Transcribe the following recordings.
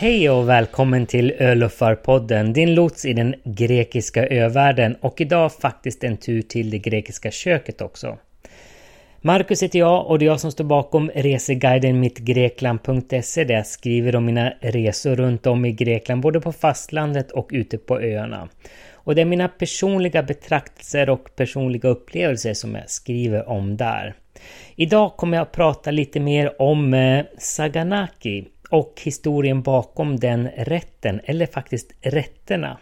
Hej och välkommen till Öluffarpodden, din lots i den grekiska övärlden och idag faktiskt en tur till det grekiska köket också. Marcus heter jag och det är jag som står bakom reseguiden mittgrekland.se där jag skriver om mina resor runt om i Grekland både på fastlandet och ute på öarna. Och det är mina personliga betraktelser och personliga upplevelser som jag skriver om där. Idag kommer jag att prata lite mer om eh, Saganaki och historien bakom den rätten, eller faktiskt rätterna.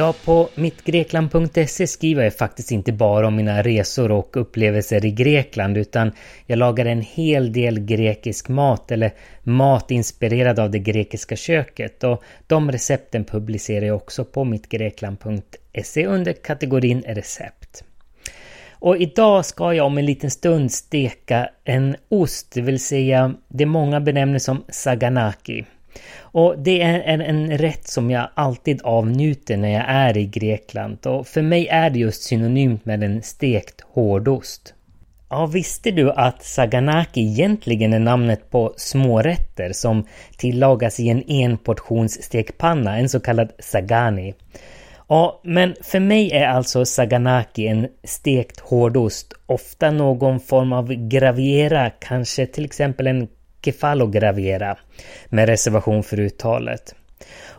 Ja, på mittgrekland.se skriver jag faktiskt inte bara om mina resor och upplevelser i Grekland utan jag lagar en hel del grekisk mat eller mat inspirerad av det grekiska köket och de recepten publicerar jag också på mittgrekland.se under kategorin recept. Och idag ska jag om en liten stund steka en ost, det vill säga det många benämner som saganaki. Och det är en, en rätt som jag alltid avnjuter när jag är i Grekland och för mig är det just synonymt med en stekt hårdost. Ja, visste du att saganaki egentligen är namnet på smårätter som tillagas i en enportionsstekpanna, en så kallad sagani? Ja, men för mig är alltså saganaki en stekt hårdost, ofta någon form av graviera, kanske till exempel en Kefalogravera, med reservation för uttalet.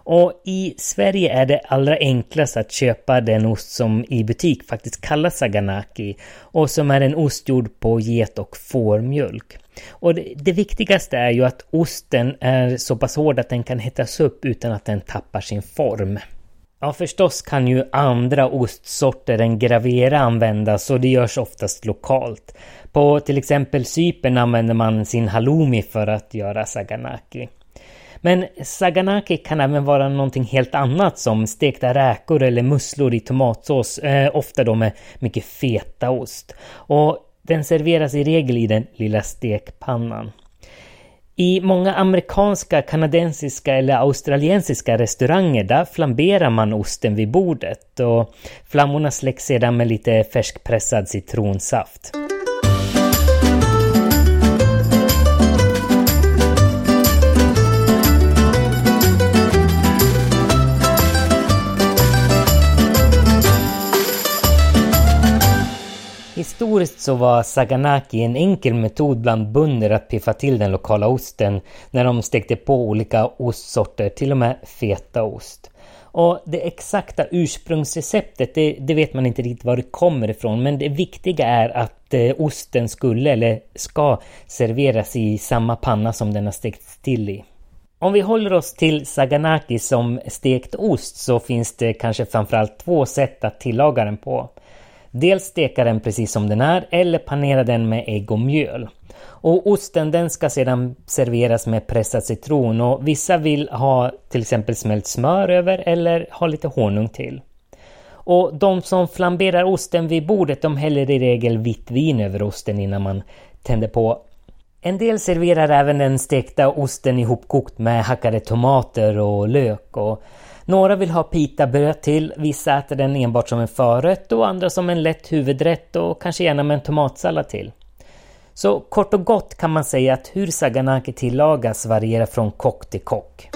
Och i Sverige är det allra enklast att köpa den ost som i butik faktiskt kallas saganaki och som är en ost gjord på get och fårmjölk. Och det, det, viktigaste är ju att osten är så pass hård att den kan hettas upp utan att den tappar sin form. Ja, förstås kan ju andra ostsorter än Gravera användas och det görs oftast lokalt. På till exempel Cypern använder man sin halloumi för att göra saganaki. Men saganaki kan även vara någonting helt annat som stekta räkor eller musslor i tomatsås, eh, ofta då med mycket fetaost. Och den serveras i regel i den lilla stekpannan. I många amerikanska, kanadensiska eller australiensiska restauranger där flamberar man osten vid bordet och flammorna släcks sedan med lite färskpressad citronsaft. Historiskt så var saganaki en enkel metod bland bönder att piffa till den lokala osten när de stekte på olika ostsorter, till och med fetaost. Och det exakta ursprungsreceptet, det, det, vet man inte riktigt var det kommer ifrån, men det viktiga är att eh, osten skulle eller ska serveras i samma panna som den har stekts till i. Om vi håller oss till saganaki som stekt ost så finns det kanske framförallt två sätt att tillaga den på. Dels steka den precis som den är eller panera den med ägg och mjöl. Och osten den ska sedan serveras med pressad citron och vissa vill ha till exempel smält smör över eller ha lite honung till. Och de som flamberar osten vid bordet de häller i regel vitt vin över osten innan man tänder på. En del serverar även den stekta osten ihopkokt med hackade tomater och lök. Och några vill ha pitabröd till, vissa äter den enbart som en förrätt och andra som en lätt huvudrätt och kanske gärna med en tomatsallad till. Så kort och gott kan man säga att hur saganaki tillagas varierar från kock till kock.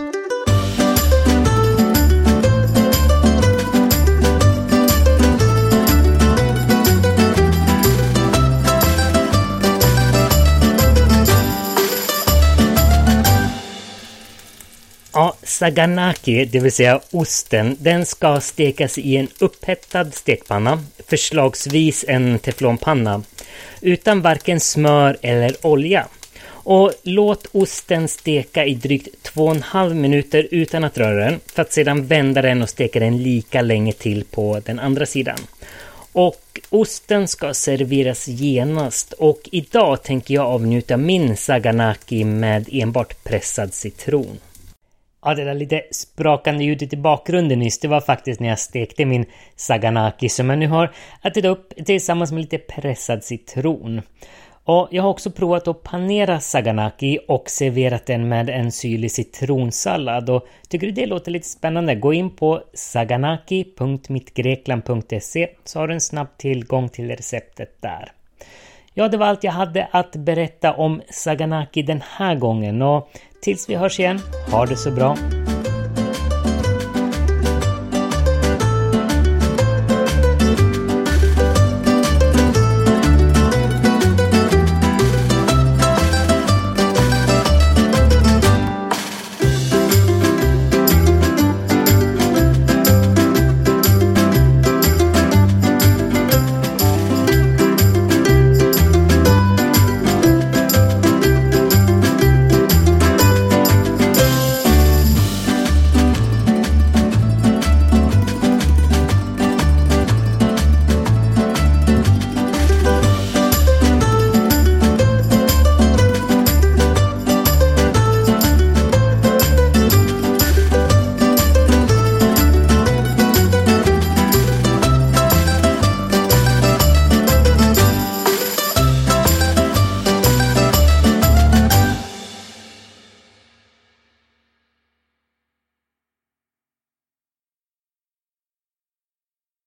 Saganaki, det vill säga osten, den ska stekas i en upphettad stekpanna, förslagsvis en teflonpanna, utan varken smör eller olja. Och låt osten steka i drygt 2,5 minuter utan att röra den, för att sedan vända den och steka den lika länge till på den andra sidan. Och osten ska serveras genast och idag tänker jag avnjuta min saganaki med enbart pressad citron. Ja, det där lite sprakande ljudet i bakgrunden nyss, det var faktiskt när jag stekte min saganaki som jag nu har ätit upp tillsammans med lite pressad citron. Och jag har också provat att panera saganaki och serverat den med en syrlig citronsallad och tycker du det låter lite spännande? Gå in på saganaki.mittgrekland.se så har du en snabb tillgång till receptet där. Ja, det var allt jag hade att berätta om saganaki den här gången och tills vi hörs igen, ha det så bra!